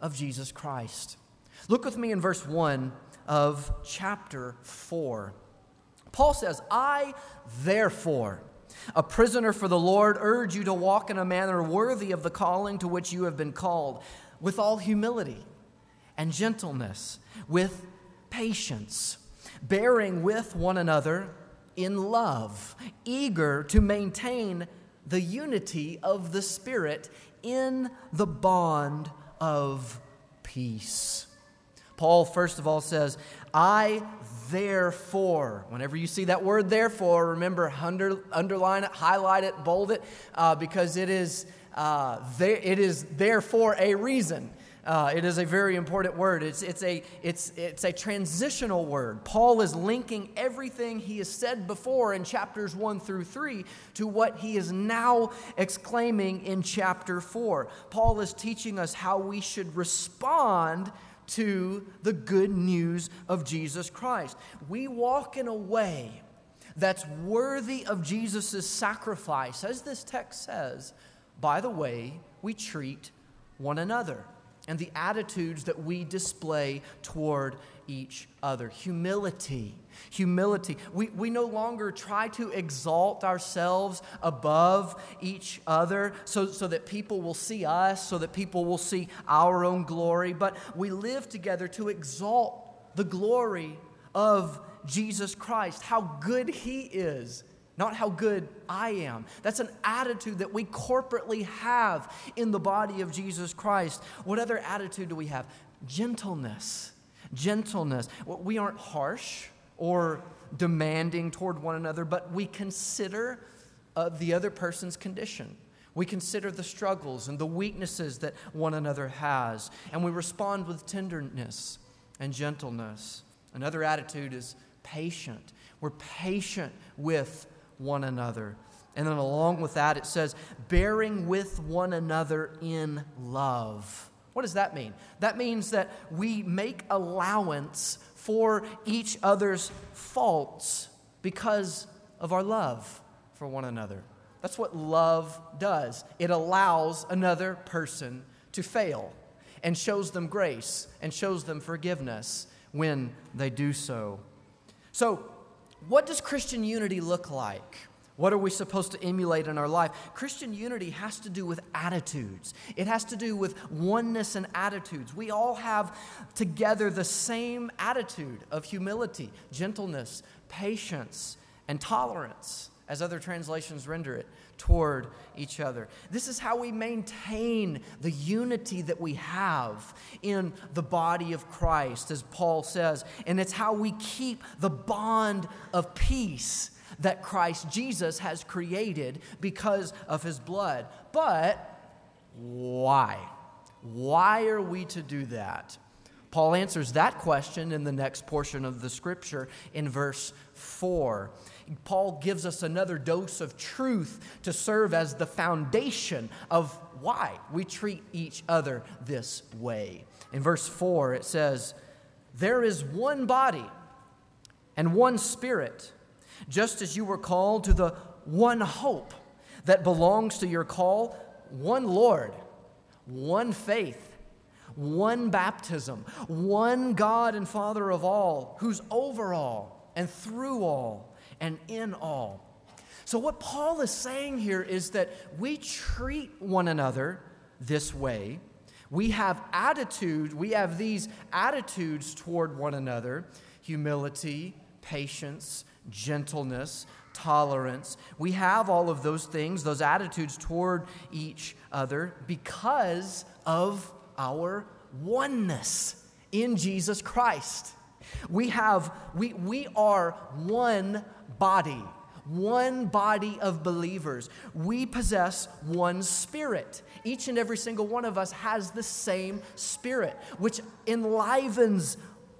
of Jesus Christ. Look with me in verse 1 of chapter 4. Paul says, I therefore, a prisoner for the Lord, urge you to walk in a manner worthy of the calling to which you have been called, with all humility and gentleness, with patience, bearing with one another in love, eager to maintain the unity of the Spirit in the bond of peace. Paul, first of all, says, I therefore, whenever you see that word therefore, remember, under, underline it, highlight it, bold it, uh, because it is, uh, there, it is there for a reason. Uh, it is a very important word. It's, it's, a, it's, it's a transitional word. Paul is linking everything he has said before in chapters 1 through 3 to what he is now exclaiming in chapter 4. Paul is teaching us how we should respond to the good news of Jesus Christ. We walk in a way that's worthy of Jesus' sacrifice, as this text says, by the way we treat one another and the attitudes that we display toward each other. Humility. Humility. We, we no longer try to exalt ourselves above each other so, so that people will see us, so that people will see our own glory, but we live together to exalt the glory of Jesus Christ, how good He is not how good I am. That's an attitude that we corporately have in the body of Jesus Christ. What other attitude do we have? Gentleness. Gentleness. We aren't harsh or demanding toward one another, but we consider uh, the other person's condition. We consider the struggles and the weaknesses that one another has, and we respond with tenderness and gentleness. Another attitude is patient. We're patient with one another. And then along with that, it says, bearing with one another in love. What does that mean? That means that we make allowance for each other's faults because of our love for one another. That's what love does. It allows another person to fail and shows them grace and shows them forgiveness when they do so. So, what does Christian unity look like? What are we supposed to emulate in our life? Christian unity has to do with attitudes. It has to do with oneness and attitudes. We all have together the same attitude of humility, gentleness, patience, and tolerance, as other translations render it, toward each other. This is how we maintain the unity that we have in the body of Christ, as Paul says, and it's how we keep the bond of peace that Christ Jesus has created because of his blood. But why? Why are we to do that? Paul answers that question in the next portion of the scripture in verse 4. Paul gives us another dose of truth to serve as the foundation of why we treat each other this way. In verse 4, it says, There is one body and one spirit just as you were called to the one hope that belongs to your call, one Lord, one faith, one baptism, one God and Father of all, who's over all and through all and in all. So, what Paul is saying here is that we treat one another this way. We have attitude, we have these attitudes toward one another humility, patience, gentleness, tolerance. We have all of those things, those attitudes toward each other because of our oneness in Jesus Christ. We have we we are one body, one body of believers. We possess one spirit. Each and every single one of us has the same spirit, which enlivens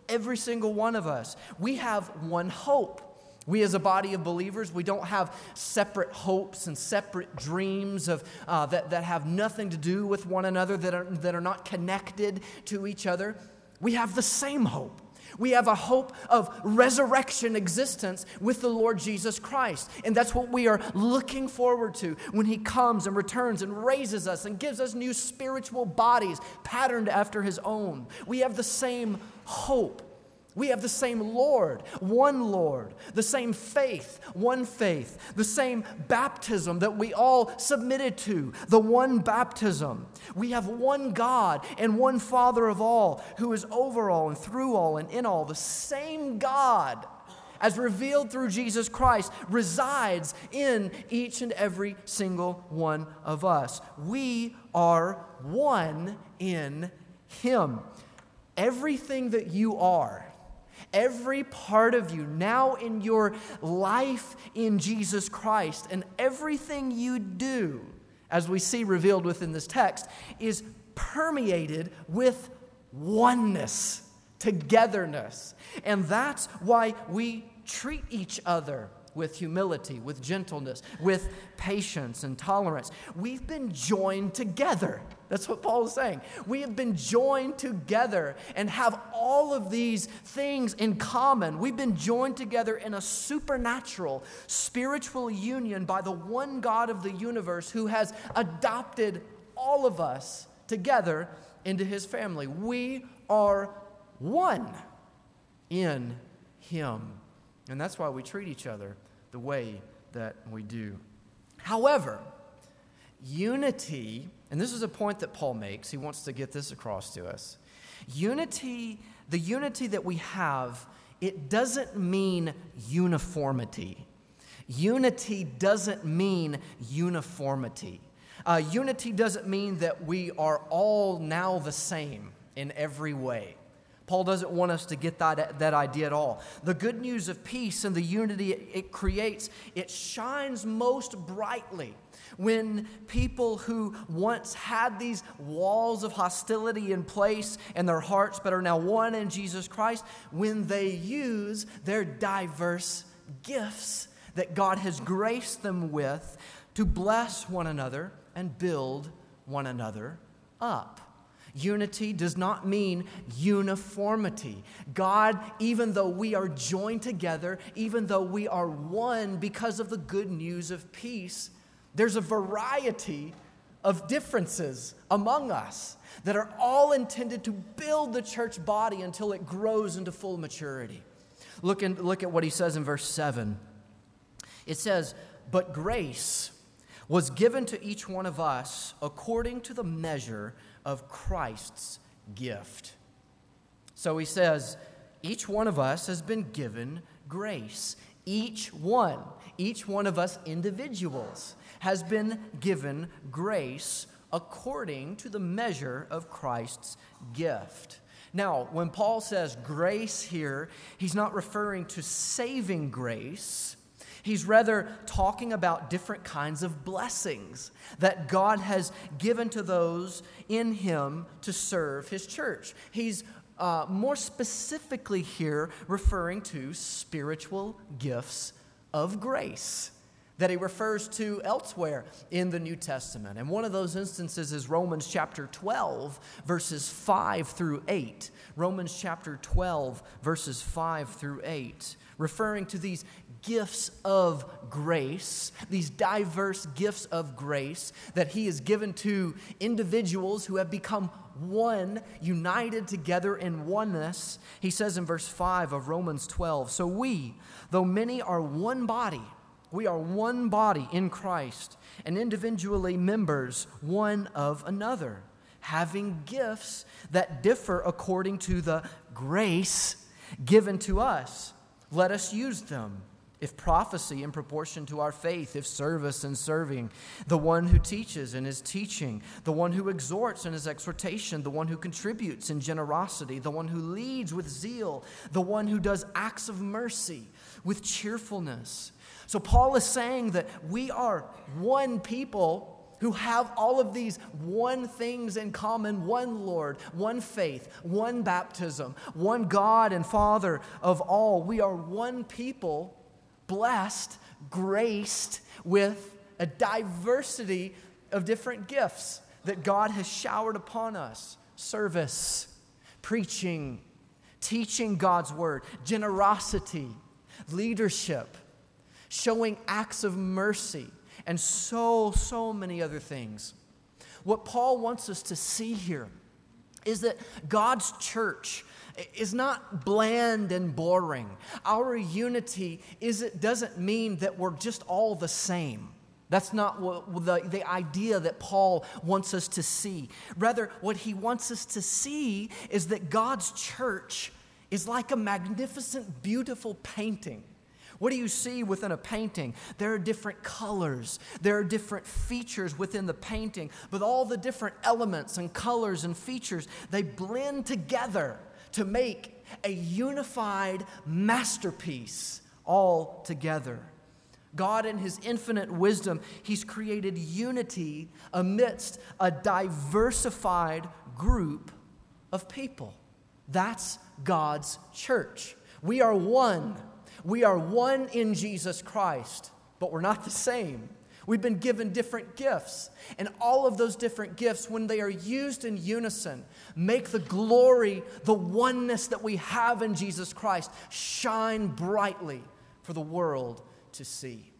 every single one of us. We have one hope. We, as a body of believers, we don't have separate hopes and separate dreams of, uh, that, that have nothing to do with one another, that are, that are not connected to each other. We have the same hope. We have a hope of resurrection existence with the Lord Jesus Christ. And that's what we are looking forward to when He comes and returns and raises us and gives us new spiritual bodies patterned after His own. We have the same hope. We have the same Lord, one Lord, the same faith, one faith, the same baptism that we all submitted to, the one baptism. We have one God and one Father of all, who is over all and through all and in all. The same God, as revealed through Jesus Christ, resides in each and every single one of us. We are one in Him. Everything that you are, every part of you now in your life in Jesus Christ and everything you do, as we see revealed within this text, is permeated with oneness, togetherness. And that's why we treat each other with humility, with gentleness, with patience and tolerance. We've been joined together. That's what Paul is saying. We have been joined together and have all of these things in common. We've been joined together in a supernatural, spiritual union by the one God of the universe who has adopted all of us together into his family. We are one in him. And that's why we treat each other the way that we do. However, unity, and this is a point that Paul makes, he wants to get this across to us. Unity, the unity that we have, it doesn't mean uniformity. Unity doesn't mean uniformity. Uh, unity doesn't mean that we are all now the same in every way. Paul doesn't want us to get that, that idea at all. The good news of peace and the unity it creates, it shines most brightly when people who once had these walls of hostility in place in their hearts but are now one in Jesus Christ, when they use their diverse gifts that God has graced them with to bless one another and build one another up. Unity does not mean uniformity. God, even though we are joined together, even though we are one because of the good news of peace, there's a variety of differences among us that are all intended to build the church body until it grows into full maturity. Look, in, look at what he says in verse 7. It says, But grace was given to each one of us according to the measure of Christ's gift. So he says, each one of us has been given grace. Each one, each one of us individuals has been given grace according to the measure of Christ's gift. Now, when Paul says grace here, he's not referring to saving grace He's rather talking about different kinds of blessings that God has given to those in Him to serve His church. He's uh, more specifically here referring to spiritual gifts of grace that he refers to elsewhere in the New Testament. And one of those instances is Romans chapter 12, verses 5 through 8. Romans chapter 12, verses 5 through 8, referring to these gifts of grace, these diverse gifts of grace that He has given to individuals who have become one, united together in oneness. He says in verse 5 of Romans 12 So we, though many are one body, we are one body in Christ and individually members one of another, having gifts that differ according to the grace given to us. Let us use them if prophecy in proportion to our faith, if service in serving, the one who teaches in his teaching, the one who exhorts in his exhortation, the one who contributes in generosity, the one who leads with zeal, the one who does acts of mercy with cheerfulness. So, Paul is saying that we are one people who have all of these one things in common one Lord, one faith, one baptism, one God and Father of all. We are one people blessed, graced with a diversity of different gifts that God has showered upon us service, preaching, teaching God's word, generosity, leadership, showing acts of mercy, and so, so many other things. What Paul wants us to see here is that God's church is not bland and boring. Our unity is, it doesn't mean that we're just all the same. That's not what, the, the idea that Paul wants us to see. Rather, what he wants us to see is that God's church is like a magnificent, beautiful painting. What do you see within a painting? There are different colors, there are different features within the painting, but all the different elements and colors and features, they blend together to make a unified masterpiece all together. God, in His infinite wisdom, He's created unity amidst a diversified group of people. That's God's church. We are one. We are one in Jesus Christ, but we're not the same. We've been given different gifts. And all of those different gifts, when they are used in unison, make the glory, the oneness that we have in Jesus Christ, shine brightly for the world to see.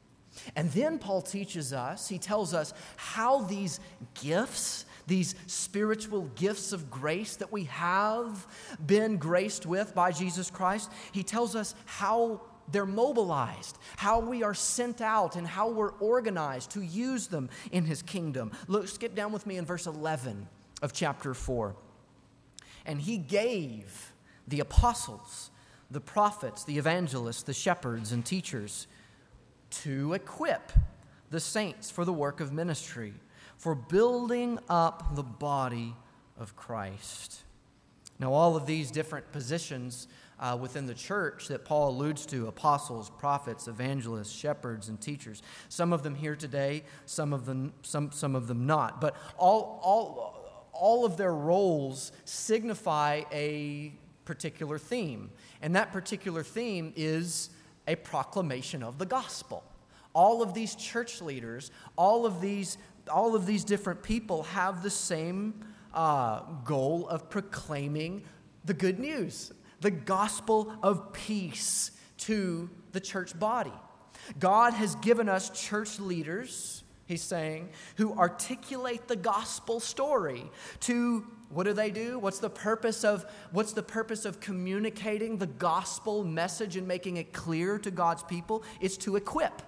And then Paul teaches us, he tells us how these gifts, these spiritual gifts of grace that we have been graced with by Jesus Christ, he tells us how they're mobilized, how we are sent out, and how we're organized to use them in his kingdom. Look, skip down with me in verse 11 of chapter 4. And he gave the apostles, the prophets, the evangelists, the shepherds, and teachers to equip the saints for the work of ministry, for building up the body of Christ. Now, all of these different positions uh, within the church that Paul alludes to apostles, prophets, evangelists, shepherds, and teachers. Some of them here today, some of them, some, some of them not. But all, all, all of their roles signify a particular theme. And that particular theme is a proclamation of the gospel. All of these church leaders, all of these, all of these different people have the same uh, goal of proclaiming the good news the gospel of peace to the church body. God has given us church leaders, he's saying, who articulate the gospel story to what do they do? What's the purpose of what's the purpose of communicating the gospel message and making it clear to God's people? It's to equip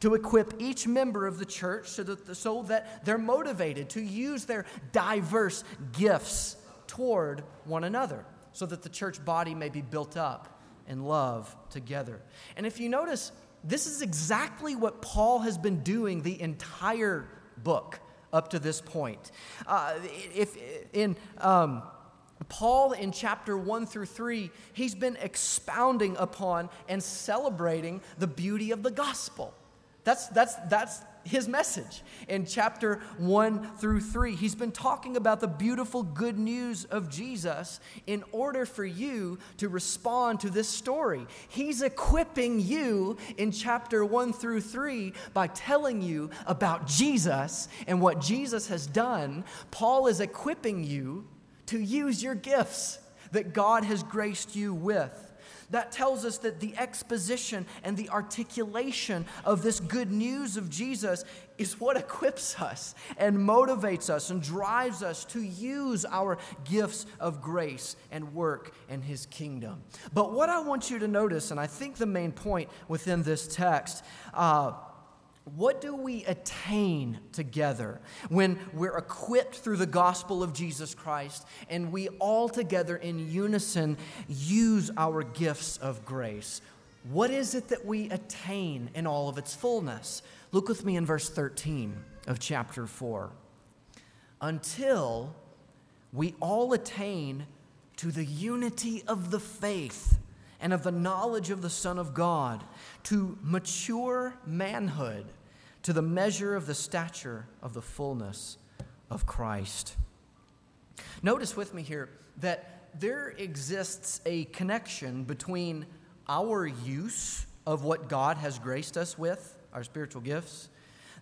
to equip each member of the church so that, so that they're motivated to use their diverse gifts toward one another so that the church body may be built up in love together. And if you notice, this is exactly what Paul has been doing the entire book up to this point. Uh, if in um, Paul, in chapter 1 through 3, he's been expounding upon and celebrating the beauty of the gospel. That's, that's, that's his message in chapter 1 through 3. He's been talking about the beautiful good news of Jesus in order for you to respond to this story. He's equipping you in chapter 1 through 3 by telling you about Jesus and what Jesus has done. Paul is equipping you to use your gifts that God has graced you with. That tells us that the exposition and the articulation of this good news of Jesus is what equips us and motivates us and drives us to use our gifts of grace and work in His kingdom. But what I want you to notice, and I think the main point within this text, uh, what do we attain together when we're equipped through the gospel of Jesus Christ and we all together in unison use our gifts of grace? What is it that we attain in all of its fullness? Look with me in verse 13 of chapter 4. Until we all attain to the unity of the faith and of the knowledge of the Son of God, to mature manhood to the measure of the stature of the fullness of Christ. Notice with me here that there exists a connection between our use of what God has graced us with, our spiritual gifts.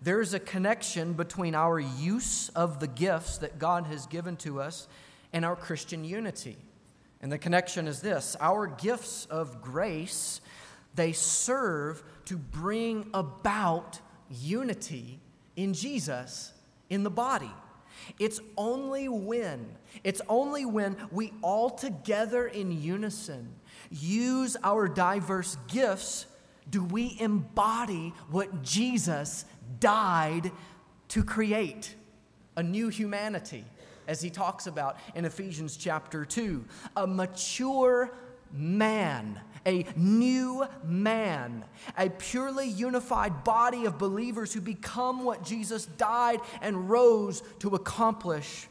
There is a connection between our use of the gifts that God has given to us and our Christian unity. And the connection is this our gifts of grace, they serve to bring about unity in Jesus in the body. It's only when, it's only when we all together in unison use our diverse gifts do we embody what Jesus died to create a new humanity, as he talks about in Ephesians chapter 2. A mature man, a new man, a purely unified body of believers who become what Jesus died and rose to accomplish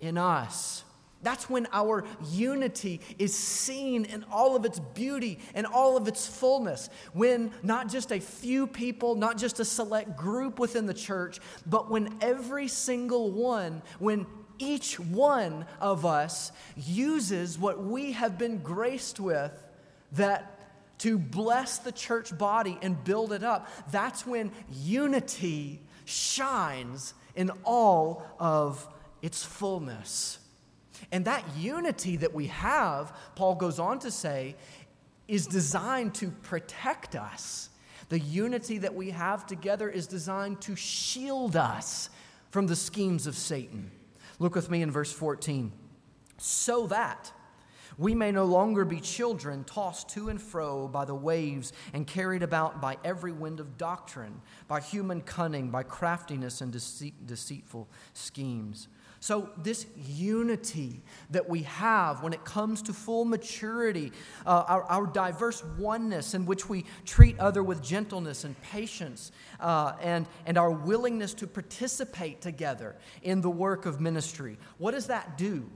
in us. That's when our unity is seen in all of its beauty and all of its fullness. When not just a few people, not just a select group within the church, but when every single one, when each one of us uses what we have been graced with that to bless the church body and build it up, that's when unity shines in all of its fullness. And that unity that we have, Paul goes on to say, is designed to protect us. The unity that we have together is designed to shield us from the schemes of Satan. Look with me in verse 14. So that we may no longer be children tossed to and fro by the waves and carried about by every wind of doctrine, by human cunning, by craftiness and deceit, deceitful schemes. So, this unity that we have when it comes to full maturity, uh, our, our, diverse oneness in which we treat other with gentleness and patience, uh, and, and our willingness to participate together in the work of ministry, what does that do?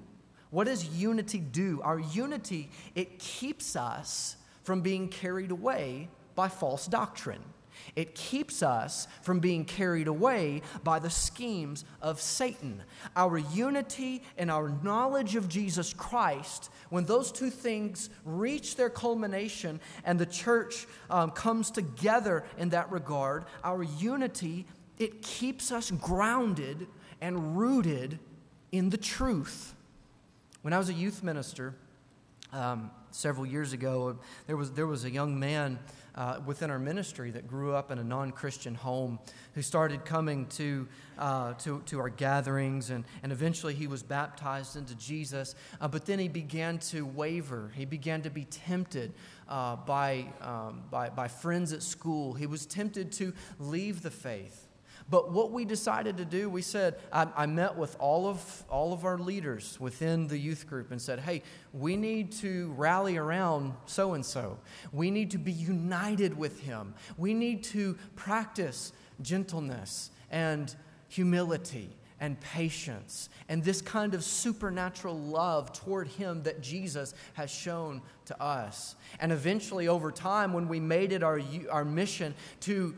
What does unity do? Our unity, it keeps us from being carried away by false doctrine. It keeps us from being carried away by the schemes of Satan. Our unity and our knowledge of Jesus Christ, when those two things reach their culmination and the church um, comes together in that regard, our unity, it keeps us grounded and rooted in the truth. When I was a youth minister um, several years ago, there was, there was a young man uh, within our ministry that grew up in a non Christian home who started coming to, uh, to, to, our gatherings, and, and eventually he was baptized into Jesus. Uh, but then he began to waver, he began to be tempted. Uh, by, um, by, by friends at school. He was tempted to leave the faith. But what we decided to do, we said, I, I, met with all of, all of our leaders within the youth group and said, hey, we need to rally around so and so. We need to be united with him. We need to practice gentleness and humility and patience and this kind of supernatural love toward him that Jesus has shown to us. And eventually, over time, when we made it our, our mission to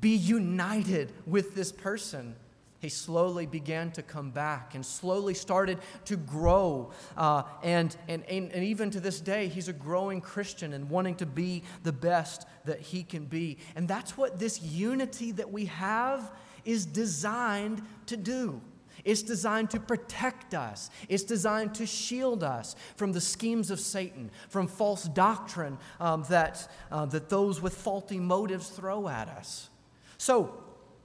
be united with this person. He slowly began to come back and slowly started to grow. Uh, and, and, and, even to this day, he's a growing Christian and wanting to be the best that he can be. And that's what this unity that we have is designed to do. It's designed to protect us. It's designed to shield us from the schemes of Satan, from false doctrine um, that, uh, that those with faulty motives throw at us. So,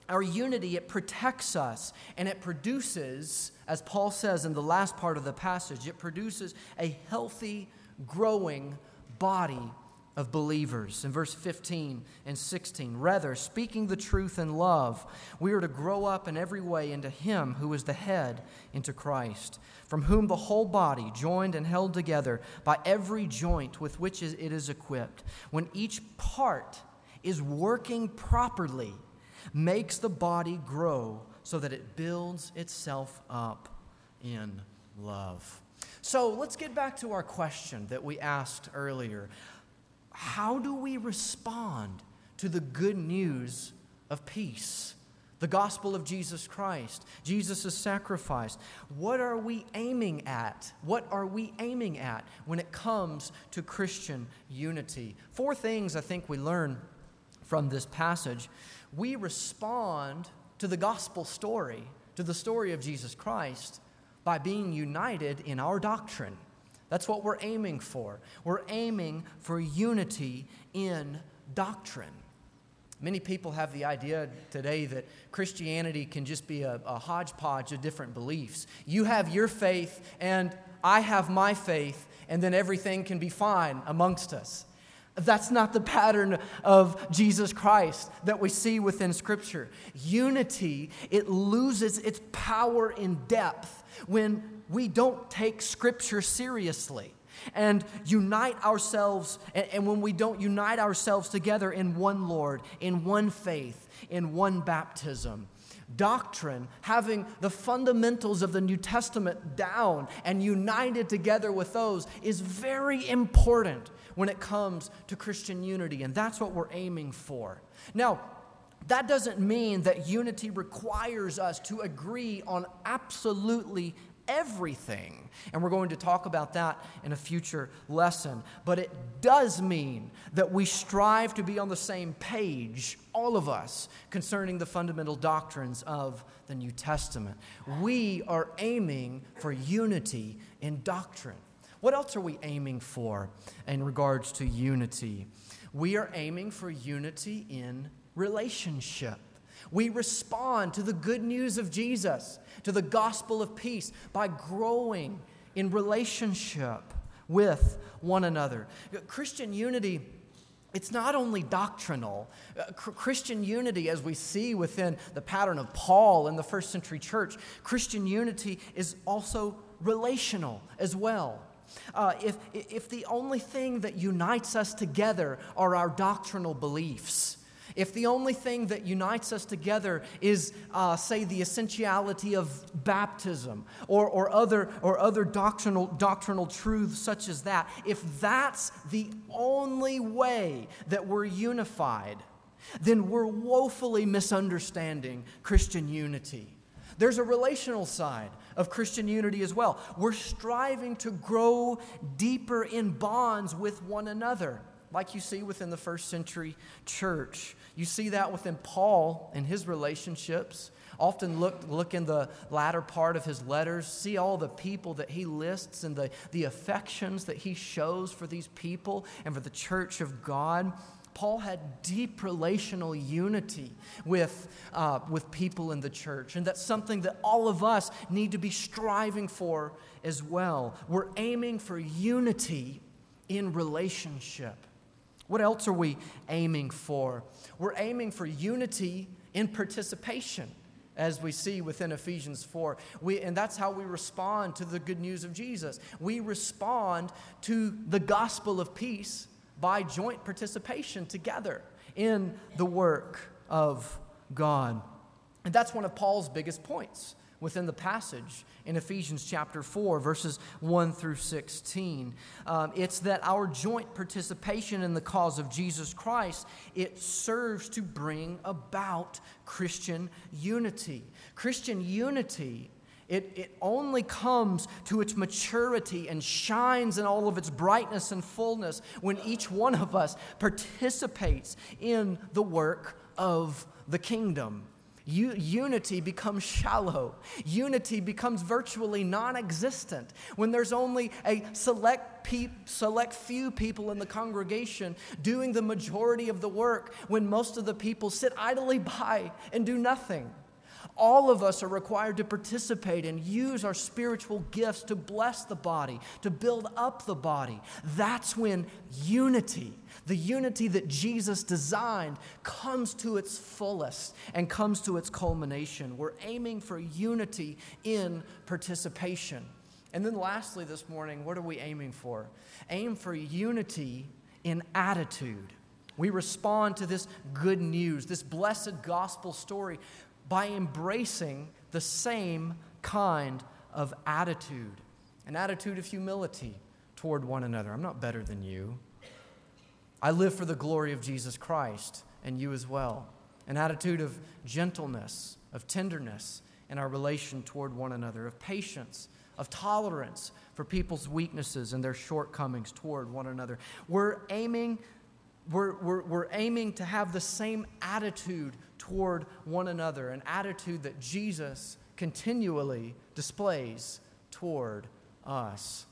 our unity, it protects us and it produces, as Paul says in the last part of the passage, it produces a healthy, growing body of believers. In verse 15 and 16, rather, speaking the truth in love, we are to grow up in every way into Him who is the head, into Christ, from whom the whole body, joined and held together by every joint with which it is equipped, when each part is working properly, makes the body grow so that it builds itself up in love. So let's get back to our question that we asked earlier. How do we respond to the good news of peace? The gospel of Jesus Christ, Jesus' sacrifice. What are we aiming at? What are we aiming at when it comes to Christian unity? Four things I think we learn from this passage we respond to the gospel story, to the story of Jesus Christ, by being united in our doctrine. That's what we're aiming for. We're aiming for unity in doctrine. Many people have the idea today that Christianity can just be a, a, hodgepodge of different beliefs. You have your faith, and I have my faith, and then everything can be fine amongst us. That's not the pattern of Jesus Christ that we see within Scripture. Unity, it loses its power in depth when we don't take Scripture seriously and unite ourselves, and, when we don't unite ourselves together in one Lord, in one faith, in one baptism. Doctrine, having the fundamentals of the New Testament down and united together with those, is very important when it comes to Christian unity, and that's what we're aiming for. Now, that doesn't mean that unity requires us to agree on absolutely everything. And we're going to talk about that in a future lesson. But it does mean that we strive to be on the same page, all of us, concerning the fundamental doctrines of the New Testament. We are aiming for unity in doctrine. What else are we aiming for in regards to unity? We are aiming for unity in relationship. We respond to the good news of Jesus, to the gospel of peace, by growing in relationship with one another. Christian unity. It's not only doctrinal. Uh, Christian unity, as we see within the pattern of Paul in the first century church, Christian unity is also relational as well. Uh, if, if the only thing that unites us together are our doctrinal beliefs, if the only thing that unites us together is, uh, say, the essentiality of baptism or, or other, or other doctrinal, doctrinal truths such as that, if that's the only way that we're unified, then we're woefully misunderstanding Christian unity. There's a relational side of Christian unity as well. We're striving to grow deeper in bonds with one another, like you see within the first century church. You see that within Paul and his relationships. Often look, look in the latter part of his letters, see all the people that he lists and the, the affections that he shows for these people and for the church of God. Paul had deep relational unity with, uh, with people in the church, and that's something that all of us need to be striving for as well. We're aiming for unity in relationship. What else are we aiming for? We're aiming for unity in participation as we see within Ephesians 4. We, and that's how we respond to the good news of Jesus. We respond to the gospel of peace by joint participation together in the work of God. And that's one of Paul's biggest points within the passage in Ephesians chapter 4, verses 1 through 16. Um, it's that our joint participation in the cause of Jesus Christ, it serves to bring about Christian unity. Christian unity it, it only comes to its maturity and shines in all of its brightness and fullness when each one of us participates in the work of the kingdom. U- unity becomes shallow. Unity becomes virtually non existent when there's only a select, pe- select few people in the congregation doing the majority of the work, when most of the people sit idly by and do nothing. All of us are required to participate and use our spiritual gifts to bless the body, to build up the body. That's when unity, the unity that Jesus designed, comes to its fullest and comes to its culmination. We're aiming for unity in participation. And then, lastly, this morning, what are we aiming for? Aim for unity in attitude. We respond to this good news, this blessed gospel story by embracing the same kind of attitude an attitude of humility toward one another. I'm not better than you. I live for the glory of Jesus Christ and you as well. An attitude of gentleness, of tenderness in our relation toward one another, of patience, of tolerance for people's weaknesses and their shortcomings toward one another. We're aiming, we're, we're, we're aiming to have the same attitude toward one another, an attitude that Jesus continually displays toward us.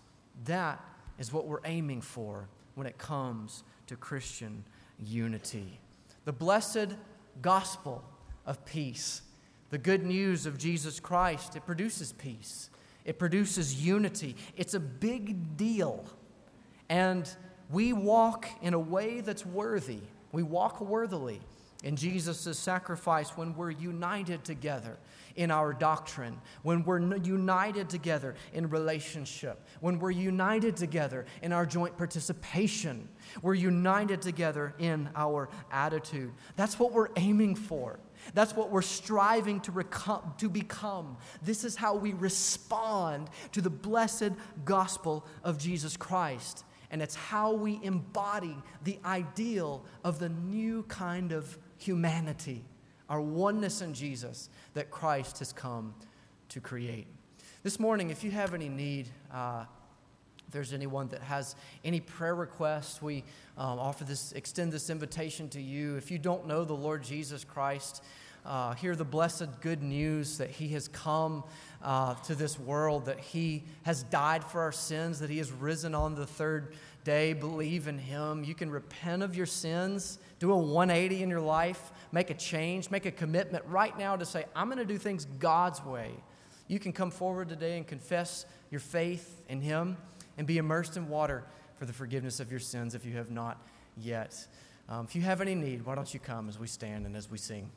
That is what we're aiming for when it comes to Christian unity. The blessed gospel of peace, the good news of Jesus Christ, it produces peace, it produces unity. It's a big deal. And we walk in a way that's worthy. We walk worthily in Jesus' sacrifice when we're united together in our doctrine, when we're united together in relationship, when we're united together in our joint participation, we're united together in our attitude. That's what we're aiming for. That's what we're striving to, recom- to become. This is how we respond to the blessed gospel of Jesus Christ. And it's how we embody the ideal of the new kind of humanity, our oneness in Jesus that Christ has come to create. This morning, if you have any need, uh, if there's anyone that has any prayer requests, we um, offer this, extend this invitation to you. If you don't know the Lord Jesus Christ, uh, hear the blessed good news that He has come uh, to this world, that He has died for our sins, that He has risen on the third day. Believe in Him. You can repent of your sins, do a 180 in your life, make a change, make a commitment right now to say, I'm going to do things God's way. You can come forward today and confess your faith in Him and be immersed in water for the forgiveness of your sins if you have not yet. Um, if you have any need, why don't you come as we stand and as we sing?